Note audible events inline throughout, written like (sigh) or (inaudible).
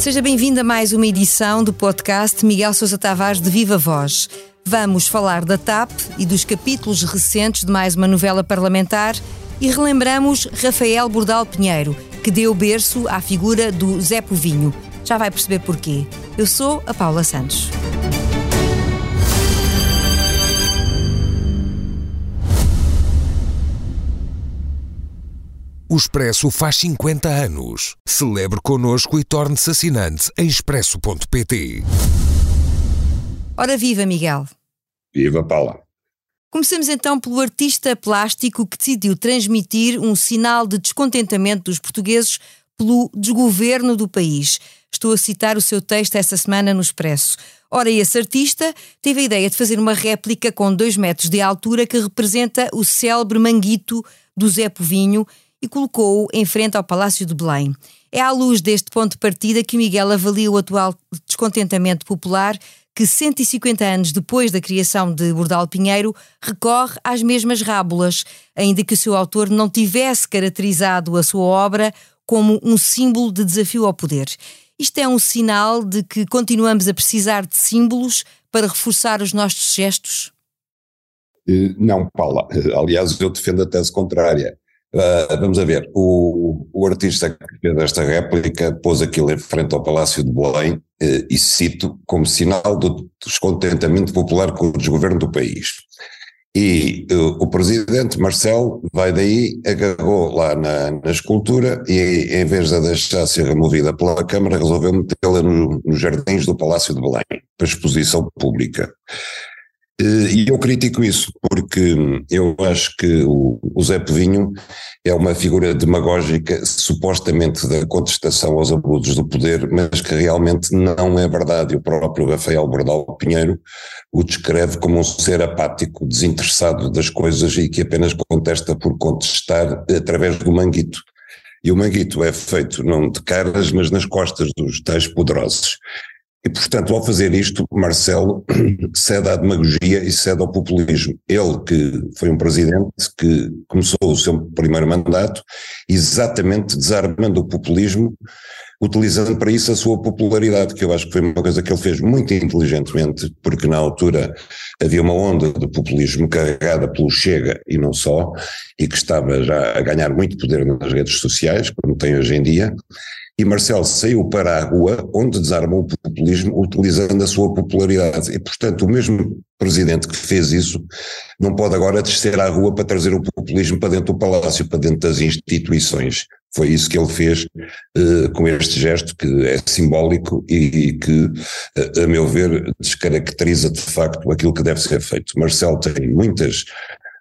Seja bem-vindo a mais uma edição do podcast Miguel Sousa Tavares de Viva Voz. Vamos falar da TAP e dos capítulos recentes de mais uma novela parlamentar e relembramos Rafael Bordal Pinheiro, que deu berço à figura do Zé Povinho. Já vai perceber porquê. Eu sou a Paula Santos. O Expresso faz 50 anos. Celebre connosco e torne-se assinante em expresso.pt. Ora viva, Miguel. Viva, Paula. Começamos então pelo artista plástico que decidiu transmitir um sinal de descontentamento dos portugueses pelo desgoverno do país. Estou a citar o seu texto essa semana no Expresso. Ora, esse artista teve a ideia de fazer uma réplica com dois metros de altura que representa o célebre manguito do Zé Povinho e colocou-o em frente ao Palácio de Belém. É à luz deste ponto de partida que Miguel avalia o atual descontentamento popular que 150 anos depois da criação de Bordal Pinheiro recorre às mesmas rábulas, ainda que o seu autor não tivesse caracterizado a sua obra como um símbolo de desafio ao poder. Isto é um sinal de que continuamos a precisar de símbolos para reforçar os nossos gestos? Eh, não, Paula. Aliás, eu defendo a tese contrária. Uh, vamos a ver, o, o artista que fez esta réplica pôs aquilo em frente ao Palácio de Belém uh, e cito como sinal do descontentamento popular com o desgoverno do país. E uh, o presidente Marcelo vai daí, agarrou lá na, na, escultura e em vez de deixar ser removida pela Câmara resolveu metê-la no, nos jardins do Palácio de Belém, para exposição pública. Eh, e eu critico isso, porque eu acho que o, Zé Povinho é uma figura demagógica, supostamente da contestação aos abusos do poder, mas que realmente não é verdade. O próprio Rafael Bordal Pinheiro o descreve como um ser apático, desinteressado das coisas e que apenas contesta por contestar através do manguito. E o manguito é feito não de caras, mas nas costas dos tais poderosos. E, portanto, ao fazer isto, Marcelo (clears throat) cede à demagogia e cede ao populismo. Ele, que foi um presidente que começou o seu primeiro mandato exatamente desarmando o populismo, utilizando para isso a sua popularidade, que eu acho que foi uma coisa que ele fez muito inteligentemente, porque na altura havia uma onda de populismo carregada pelo Chega e não só, e que estava já a ganhar muito poder nas redes sociais, como tem hoje em dia, e Marcelo saiu para a rua, onde desarmou o populismo, utilizando a sua popularidade. E, portanto, o mesmo presidente que fez isso não pode agora descer à rua para trazer o populismo para dentro do palácio, para dentro das instituições. Foi isso que ele fez uh, com este gesto, que é simbólico e, e que, uh, a meu ver, descaracteriza de facto aquilo que deve ser feito. Marcelo tem muitas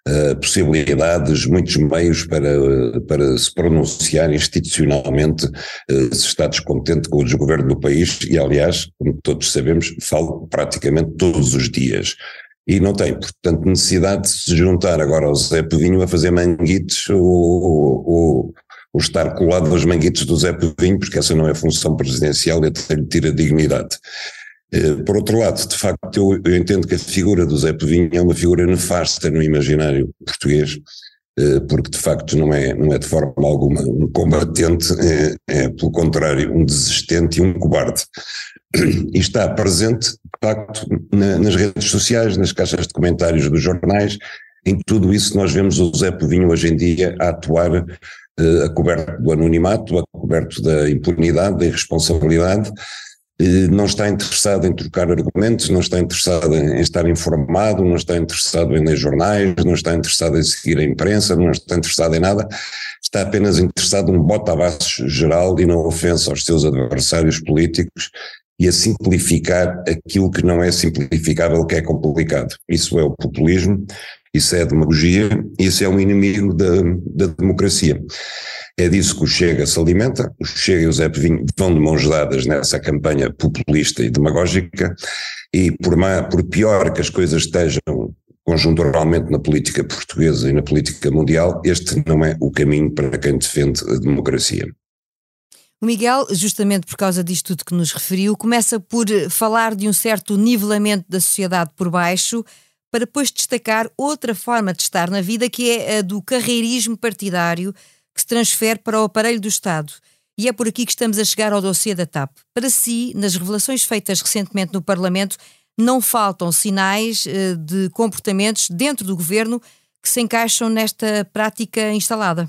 uh, possibilidades, muitos meios para, para se pronunciar institucionalmente uh, se está descontente com o desgoverno do país e, aliás, como todos sabemos, falo praticamente todos os dias. E não tem, portanto, necessidade de se juntar agora ao Zé Pedinho a fazer manguites ou, ou, ou, estar colado aos manguites do Zé Pedinho, porque essa não é função presidencial e até lhe tira dignidade. Eh, por outro lado, de facto, eu, eu, entendo que a figura do Zé Povinho é uma figura nefasta no imaginário português, eh, porque de facto não é, não é de forma alguma um combatente, é, é pelo contrário um desistente e um cobarde. E está presente, de facto, na, nas redes sociais, nas caixas de comentários dos jornais, em tudo isso nós vemos o Zé Povinho hoje em dia a atuar a coberto do anonimato, a coberto da impunidade, da irresponsabilidade, não está interessado em trocar argumentos, não está interessado em estar informado, não está interessado em ler jornais, não está interessado em seguir a imprensa, não está interessado em nada, está apenas interessado num bota-abaixo geral e na ofensa aos seus adversários políticos e a simplificar aquilo que não é simplificável, que é complicado. Isso é o populismo, isso é demagogia, isso é um inimigo da, da democracia. É disso que o Chega se alimenta, o Chega e o Zé Povinho vão de mãos dadas nessa campanha populista e demagógica, e por, má, por pior que as coisas estejam conjunturalmente na política portuguesa e na política mundial, este não é o caminho para quem defende a democracia. O Miguel, justamente por causa disto tudo que nos referiu, começa por falar de um certo nivelamento da sociedade por baixo para depois destacar outra forma de estar na vida, que é a do carreirismo partidário, que se transfere para o aparelho do Estado. E é por aqui que estamos a chegar ao dossiê da TAP. Para si, nas revelações feitas recentemente no Parlamento, não faltam sinais uh, de comportamentos dentro do governo que se encaixam nesta prática instalada.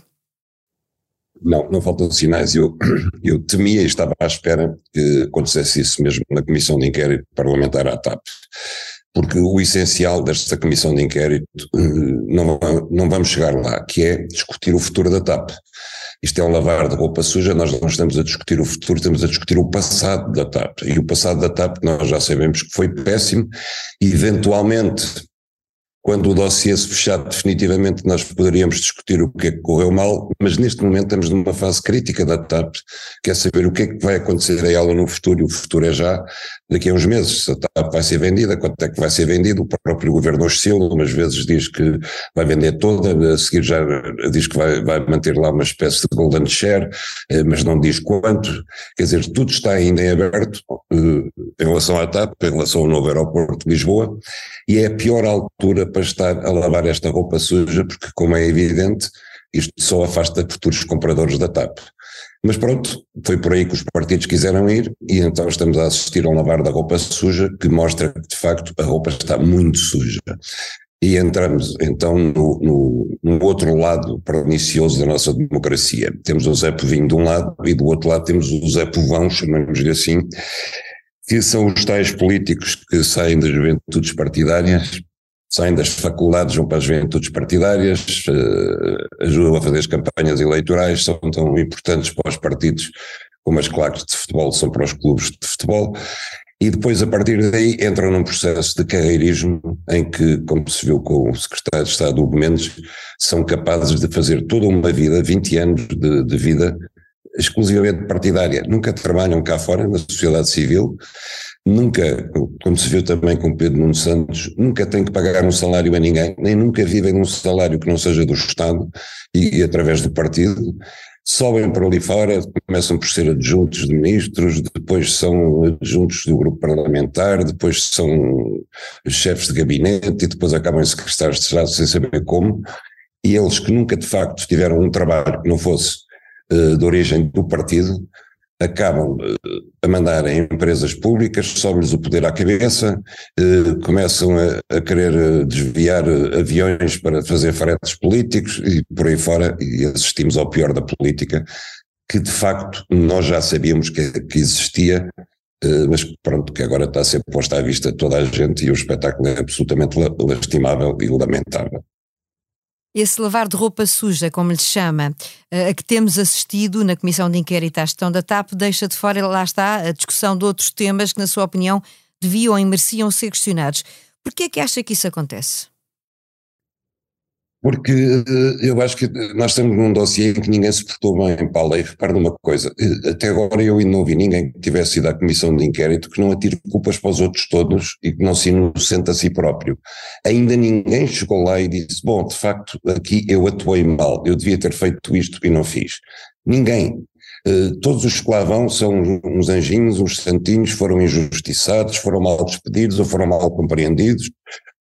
Não, não faltam sinais. Eu, (clears throat) eu temia e estava à espera que acontecesse isso mesmo na Comissão de Inquérito Parlamentar à TAP. Porque o essencial desta Comissão de Inquérito eh, não, não vamos chegar lá, que é discutir o futuro da TAP. Isto é um lavar de roupa suja, nós não estamos a discutir o futuro, estamos a discutir o passado da TAP. E o passado da TAP nós já sabemos que foi péssimo, e eventualmente quando o dossiê se fechar definitivamente, nós poderíamos discutir o que é que correu mal, mas neste momento estamos numa fase crítica da TAP, que é saber o que é que vai acontecer a ela no futuro, e o futuro é já daqui a uns meses. Se a TAP vai ser vendida, quanto é que vai ser vendido? O próprio governo oscila, umas vezes diz que vai vender toda, a seguir já diz que vai, vai manter lá uma espécie de golden share, eh, mas não diz quanto. Quer dizer, tudo está ainda em aberto eh, em relação à TAP, em relação ao novo aeroporto de Lisboa, e é a pior altura para estar a lavar esta roupa suja, porque, como é evidente, isto só afasta futuros compradores da TAP. Mas pronto, foi por aí que os partidos quiseram ir e então estamos a assistir a um lavar da roupa suja que mostra que de facto a roupa está muito suja. E entramos então no, no, no outro lado pernicioso da nossa democracia. Temos o Zé Povinho de um lado e do outro lado temos o Zé Povão, chamamos-lhe assim, que são os tais políticos que saem das juventudes partidárias saem das faculdades, vão para as juventudes partidárias, uh, ajudam a fazer as campanhas eleitorais, são tão importantes para os partidos como as claques de futebol são para os clubes de futebol, e depois a partir daí entram num processo de carreirismo em que, como se viu com o secretário de Estado Hugo Mendes, são capazes de fazer toda uma vida, 20 anos de, de vida, exclusivamente partidária. Nunca trabalham cá fora na sociedade civil, nunca, como se viu também com Pedro Nuno Santos, nunca têm que pagar um salário a ninguém, nem nunca vivem num salário que não seja do Estado e, e através do partido. Sobem para ali fora, começam por ser adjuntos de ministros, depois são adjuntos do grupo parlamentar, depois são chefes de gabinete e depois acabam secretários de Estado sem saber como. E eles que nunca de facto tiveram um trabalho que não fosse uh, de origem do partido, acabam eh, a mandar em empresas públicas, sobe-lhes o poder à cabeça, eh, começam a, a, querer eh, desviar aviões para fazer fretes políticos e por aí fora, e assistimos ao pior da política, que de facto nós já sabíamos que, que existia, mas pronto, que agora está a ser posta à vista toda a gente e o espetáculo é absolutamente lastimável e lamentável esse lavar de roupa suja, como lhe chama, eh, a que temos assistido na Comissão de Inquérito à Gestão da TAP, deixa de fora, lá está, a discussão de outros temas que, na sua opinião, deviam e mereciam ser questionados. Por que é que acha que isso acontece? Porque eh, eu acho que nós estamos num dossiê em que ninguém se portou bem, Paulo, e repare numa coisa, eh, até agora eu ainda não vi ninguém que tivesse ido à comissão de inquérito que não atire culpas para os outros todos e que não se inocente a si próprio. Ainda ninguém chegou lá e disse, bom, de facto, aqui eu atuei mal, eu devia ter feito isto e não fiz. Ninguém. Uh, todos os que lá vão são uns anjinhos, uns santinhos, foram injustiçados, foram mal despedidos ou foram mal compreendidos,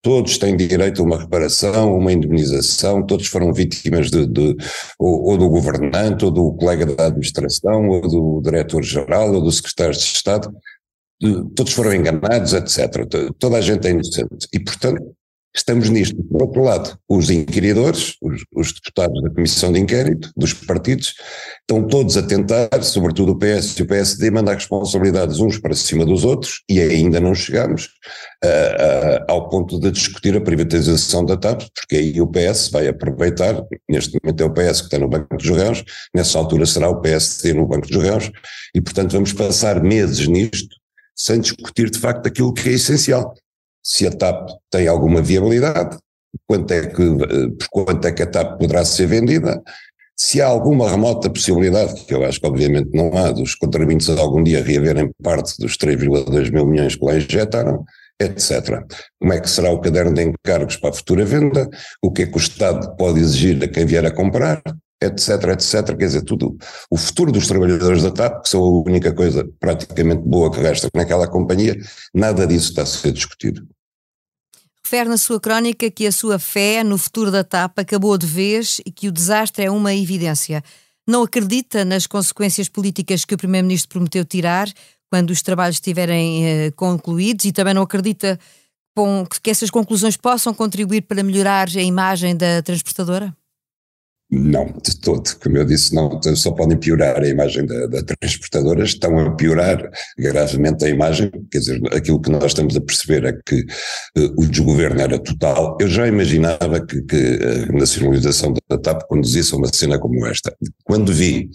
todos têm direito a uma reparação, uma indemnização, todos foram vítimas de, de ou, ou, do governante, ou do colega da administração, ou do diretor-geral, ou do secretário de Estado, todos foram enganados, etc. Toda a gente é inocente. E, portanto, Estamos nisto. Por outro lado, os inquiridores, os, os, deputados da Comissão de Inquérito, dos partidos, estão todos a tentar, sobretudo o PS e o PSD, mandar responsabilidades uns para cima dos outros e ainda não chegamos uh, uh, ao ponto de discutir a privatização da TAP, porque aí o PS vai aproveitar, neste momento é o PS que está no Banco dos Réus, nessa altura será o PSD no Banco dos Réus, e portanto vamos passar meses nisto sem discutir de facto aquilo que é essencial se a TAP tem alguma viabilidade, quanto é que, por quanto é que a TAP poderá ser vendida, se há alguma remota possibilidade, que eu acho que obviamente não há, dos contribuintes algum dia reaverem parte dos 3,2 mil milhões que lá injetaram, etc. Como é que será o caderno de encargos para a futura venda, o que é que o Estado pode exigir a quem vier a comprar, etc, etc, quer dizer, tudo. O futuro dos trabalhadores da TAP, que são a única coisa praticamente boa que resta naquela companhia, nada disso está a ser discutido refere na sua crónica que a sua fé no futuro da TAP acabou de vez e que o desastre é uma evidência. Não acredita nas consequências políticas que o Primeiro-Ministro prometeu tirar quando os trabalhos estiverem eh, concluídos e também não acredita que essas conclusões possam contribuir para melhorar a imagem da transportadora? Não, de todo. Como eu disse, não, só podem piorar a imagem da, da, transportadora, estão a piorar gravemente a imagem, quer dizer, aquilo que nós estamos a perceber é que uh, o desgoverno era total. Eu já imaginava que, que a nacionalização da TAP conduzisse a uma cena como esta. Quando vi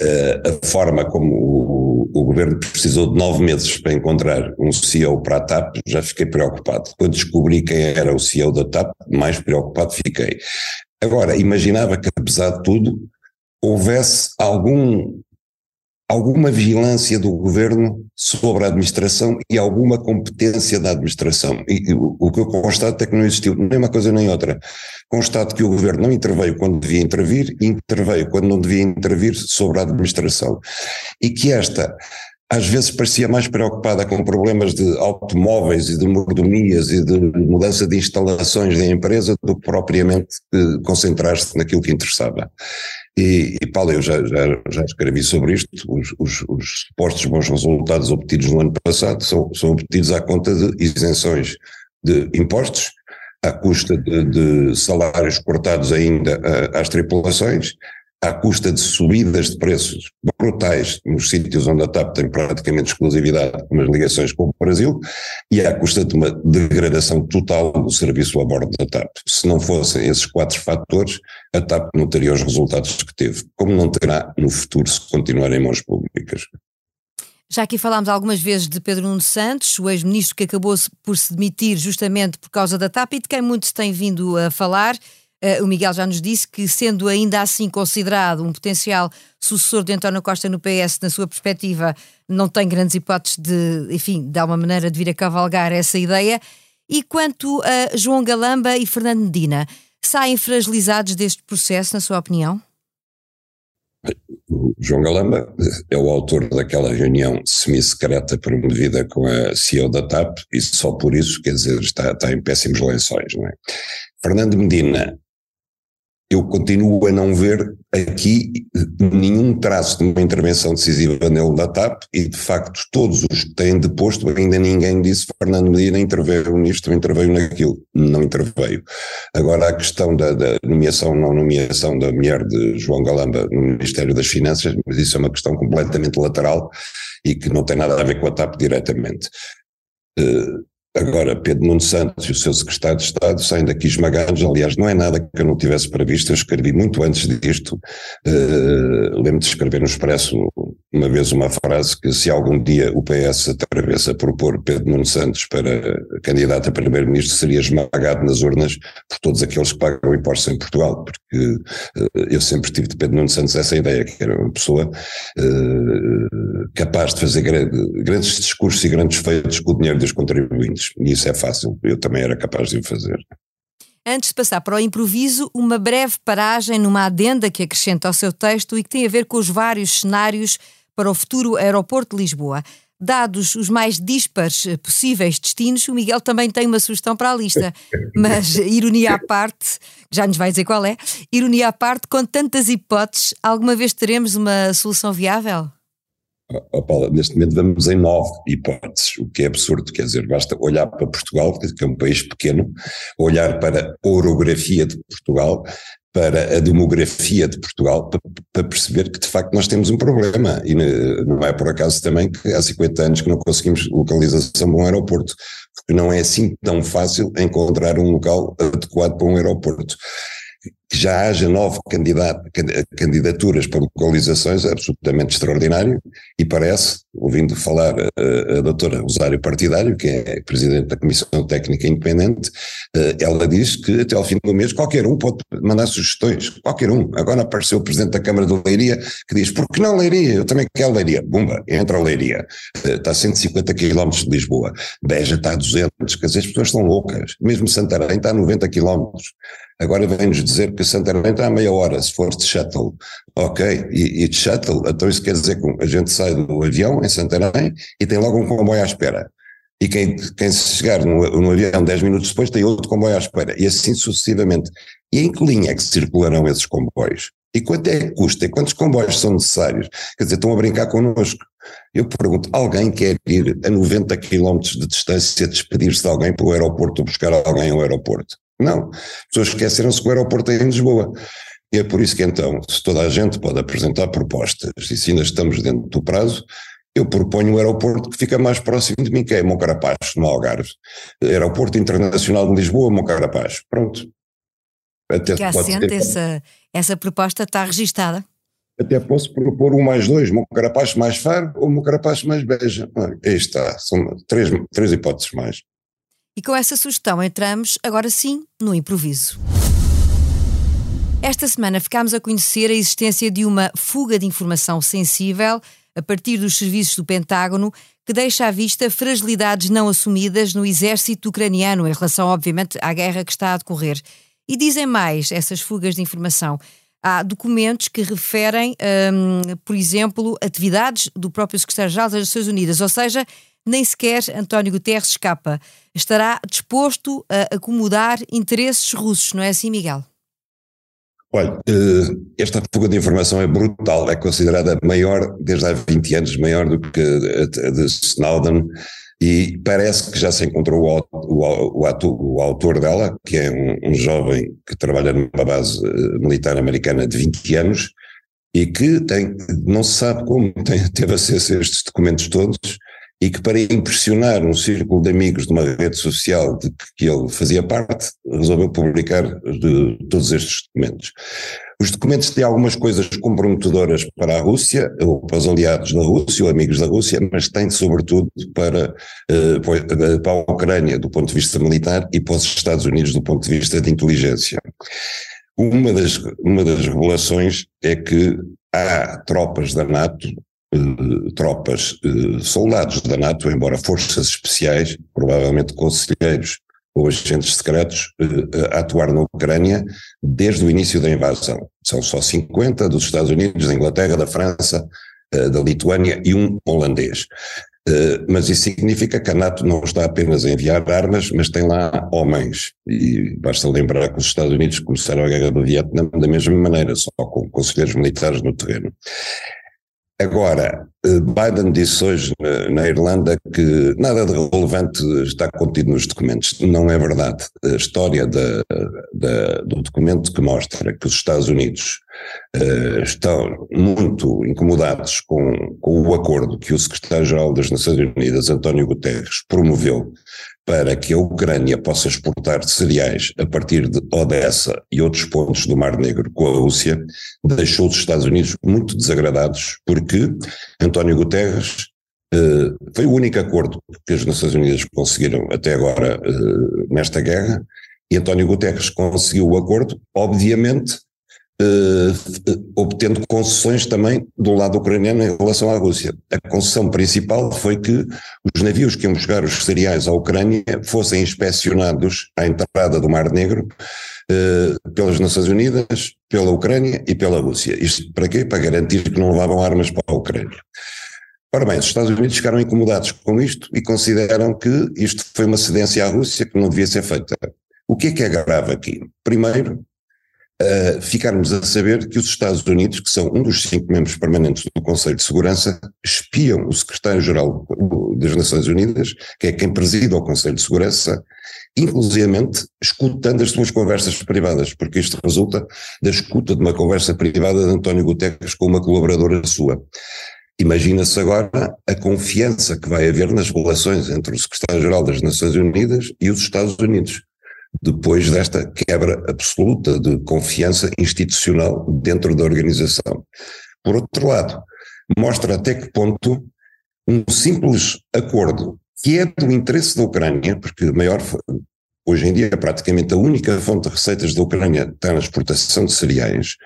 uh, a forma como o, o, governo precisou de nove meses para encontrar um CEO para a TAP, já fiquei preocupado. Quando descobri quem era o CEO da TAP, mais preocupado fiquei. Agora, imaginava que, apesar de tudo, houvesse algum, alguma vigilância do governo sobre a administração e alguma competência da administração. E, o, o que eu constato é que não existiu nem uma coisa nem outra. Constato que o governo não interveio quando devia intervir e interveio quando não devia intervir sobre a administração. E que esta às vezes parecia mais preocupada com problemas de automóveis e de mordomias e de mudança de instalações da empresa do que propriamente concentrar-se naquilo que interessava. E, e Paulo, eu já, já, já escrevi sobre isto, os, os, os supostos bons resultados obtidos no ano passado são, são obtidos à conta de isenções de impostos, à custa de, de salários cortados ainda eh, às tripulações, à custa de subidas de preços brutais nos sítios onde a TAP tem praticamente exclusividade com as ligações com o Brasil e à custa de uma degradação total do serviço a bordo da TAP. Se não fossem esses quatro fatores, a TAP não teria os resultados que teve, como não terá no futuro se continuar em mãos públicas. Já aqui falámos algumas vezes de Pedro Nuno Santos, o ex-ministro que acabou por se demitir justamente por causa da TAP e de quem muito se tem vindo a falar o Miguel já nos disse que, sendo ainda assim considerado um potencial sucessor de António Costa no PS, na sua perspectiva, não tem grandes hipóteses de, enfim, de alguma maneira de vir a cavalgar essa ideia. E quanto a João Galamba e Fernando Medina, saem fragilizados deste processo, na sua opinião? João Galamba é o autor daquela reunião semi-secreta promovida com a CEO da TAP e só por isso, quer dizer, está, está em péssimos lençóis, não é? Fernando Medina eu continuo a não ver aqui nenhum traço de uma intervenção decisiva nele da TAP e de facto todos os que têm deposto ainda ninguém disse Fernando Medina interveio nisto, interveio naquilo, não interveio. Agora a questão da, da nomeação não nomeação da mulher de João Galamba no Ministério das Finanças, mas isso é uma questão completamente lateral e que não tem nada a ver com a TAP diretamente. Uh, Agora, Pedro Nuno Santos e o seu secretário de Estado saem daqui esmagados. Aliás, não é nada que eu não tivesse previsto. Eu escrevi muito antes disto. Uh, Lembro de escrever no Expresso uma vez uma frase que se algum dia o PS atravessa a propor Pedro Nuno Santos para candidato a primeiro-ministro, seria esmagado nas urnas por todos aqueles que pagam impostos em Portugal, porque uh, eu sempre tive de Pedro Nuno Santos essa ideia, que era uma pessoa uh, capaz de fazer grandes discursos e grandes feitos com o dinheiro dos contribuintes e isso é fácil, eu também era capaz de o fazer. Antes de passar para o improviso, uma breve paragem numa adenda que acrescenta ao seu texto e que tem a ver com os vários cenários para o futuro aeroporto de Lisboa. Dados os mais dispares possíveis destinos, o Miguel também tem uma sugestão para a lista. (laughs) Mas, ironia à parte, já nos vai dizer qual é, ironia à parte, com tantas hipóteses, alguma vez teremos uma solução viável? Oh, Paula, neste momento vamos em nove hipóteses, o que é absurdo, quer dizer, basta olhar para Portugal, que é um país pequeno, olhar para a orografia de Portugal, para a demografia de Portugal, para, perceber que de facto nós temos um problema, e não é por acaso também que há 50 anos que não conseguimos localização de um aeroporto, porque não é assim tão fácil encontrar um local adequado para um aeroporto que já haja nove candidaturas para localizações é absolutamente extraordinário e parece, ouvindo falar a, a doutora Rosário Partidário, que é presidente da Comissão Técnica Independente, eh, ela diz que até ao fim do mês qualquer um pode mandar sugestões, qualquer um. Agora apareceu o presidente da Câmara de Leiria que diz, por que não Leiria? Eu também quero Leiria. Bumba, entra a Leiria. Eh, está a 150 km de Lisboa. Beja está a 200, quer dizer, as pessoas estão loucas. Mesmo Santarém está a 90 km. Agora vem-nos dizer que Santarém está a meia hora, se for de shuttle. Ok, e, e de shuttle, então isso quer dizer que a gente sai do avião em Santarém e tem logo um comboio à espera. e quem, quem chegar no, no avião 10 minutos depois tem outro comboio à espera, e assim sucessivamente. E em que linha é que circularão esses comboios? E quanto é que custa? E quantos comboios são necessários? Quer dizer, estão a brincar connosco. Eu pergunto, alguém quer ir a 90 km de distância despedir-se de alguém para o aeroporto ou buscar alguém ao aeroporto? Não. As pessoas esqueceram-se que o aeroporto é em Lisboa. E é por isso que então, se toda a gente pode apresentar propostas e se ainda estamos dentro do prazo, eu proponho o aeroporto que fica mais próximo de mim, que é Moncarapaz, no Algarve. Aeroporto Internacional de Lisboa, Moncarapaz. Pronto. Até que assente essa, essa proposta está registada? Até posso propor um mais dois, Moncarapaz mais Faro ou Moncarapaz mais Beja. Aí está, são três, três hipóteses mais. E com essa sugestão entramos, agora sim, no improviso. Esta semana ficámos a conhecer a existência de uma fuga de informação sensível a partir dos serviços do Pentágono que deixa à vista fragilidades não assumidas no exército ucraniano em relação, obviamente, à guerra que está a decorrer. E dizem mais essas fugas de informação. Há documentos que referem, um, por exemplo, atividades do próprio secretário-geral das Nações Unidas, ou seja, nem sequer António Guterres escapa. Estará disposto a acomodar interesses russos, não é assim, Miguel? Olha, eh, esta fuga de informação é brutal, é considerada maior desde há 20 anos, maior do que a de Snowden, e parece que já se encontrou o, o, o, o autor dela, que é um, um, jovem que trabalha numa base eh, militar americana de 20 anos e que tem, não se sabe como (laughs) tem, teve acesso a estes documentos todos e que para impressionar um círculo de amigos de uma rede social de que ele fazia parte, resolveu publicar todos estes documentos. Os documentos têm algumas coisas comprometedoras para a Rússia, ou para os aliados da Rússia, ou amigos da Rússia, mas têm sobretudo para, eh, para a Ucrânia do ponto de vista militar e para os Estados Unidos do ponto de vista de inteligência. Uma das, uma das revelações é que há tropas da NATO eh, tropas, eh, soldados da NATO, embora forças especiais, provavelmente conselheiros ou agentes secretos, eh, a atuar na Ucrânia desde o início da invasão. São só 50 dos Estados Unidos, da Inglaterra, da França, da Lituânia e um holandês. Mas isso significa que a NATO não está apenas a enviar armas, mas tem lá homens. E basta lembrar que os Estados Unidos começaram a guerra do Vietnã da mesma maneira, só com conselheiros militares no terreno. Agora, eh, Biden disse hoje na Irlanda que nada de relevante está contido nos documentos. Não é verdade. A história da, da, do documento que mostra que os Estados Unidos uh, estão muito incomodados com, com o acordo que o secretário-geral das Nações Unidas, António Guterres, promoveu para que a Ucrânia possa exportar cereais a partir de Odessa e outros pontos do Mar Negro com a Rússia, deixou os Estados Unidos muito desagradados, porque António Guterres eh, foi o único acordo que as Nações Unidas conseguiram até agora eh, nesta guerra, e António Guterres conseguiu o acordo, obviamente, Uh, obtendo concessões também do lado ucraniano em relação à Rússia. A concessão principal foi que os navios que iam buscar os cereais à Ucrânia fossem inspecionados à entrada do Mar Negro uh, pelas Nações Unidas, pela Ucrânia e pela Rússia. Isto para quê? Para garantir que não levavam armas para a Ucrânia. Ora bem, os Estados Unidos ficaram incomodados com isto e consideram que isto foi uma cedência à Rússia que não devia ser feita. O que é que é grave aqui? Primeiro, ficarmos a saber que os Estados Unidos, que são um dos cinco membros permanentes do Conselho de Segurança, espiam o secretário-geral das Nações Unidas, que é quem preside o Conselho de Segurança, inclusivamente escutando as suas conversas privadas, porque isto resulta da escuta de uma conversa privada de António Guterres com uma colaboradora sua. Imagina-se agora a confiança que vai haver nas relações entre o secretário-geral das Nações Unidas e os Estados Unidos depois desta quebra absoluta de confiança institucional dentro da organização. Por outro lado, mostra até que ponto um simples acordo que é do interesse da Ucrânia, porque maior, hoje em dia praticamente a única fonte de receitas da Ucrânia está na exportação de cereais,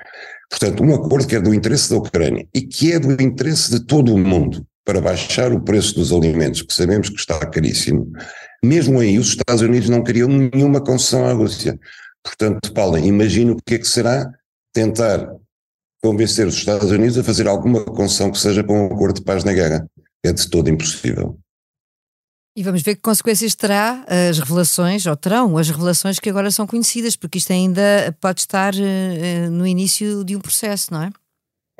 portanto um acordo que é do interesse da Ucrânia e que é do interesse de todo o mundo para baixar o preço dos alimentos, que sabemos que está caríssimo, mesmo aí, os Estados Unidos não queriam nenhuma concessão à Rússia. Portanto, Paulo, imagino o que é que será tentar convencer os Estados Unidos a fazer alguma concessão que seja para um acordo de paz na guerra. É de todo impossível. E vamos ver que consequências terá as revelações, ou terão as revelações que agora são conhecidas, porque isto ainda pode estar uh, no início de um processo, não é?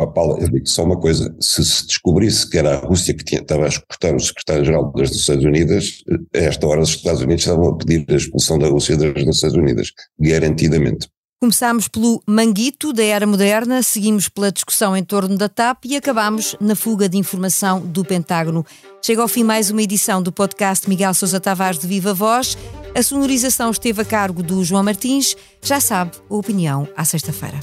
Oh, Paula, eu digo só uma coisa: se se descobrisse que era a Rússia que tinha, estava a escutar o secretário-geral das Nações Unidas, a esta hora os Estados Unidos estavam a pedir a expulsão da Rússia das Nações Unidas, garantidamente. Começámos pelo manguito da era moderna, seguimos pela discussão em torno da TAP e acabámos na fuga de informação do Pentágono. Chega ao fim mais uma edição do podcast Miguel Sousa Tavares de Viva Voz. A sonorização esteve a cargo do João Martins. Já sabe, a opinião à sexta-feira.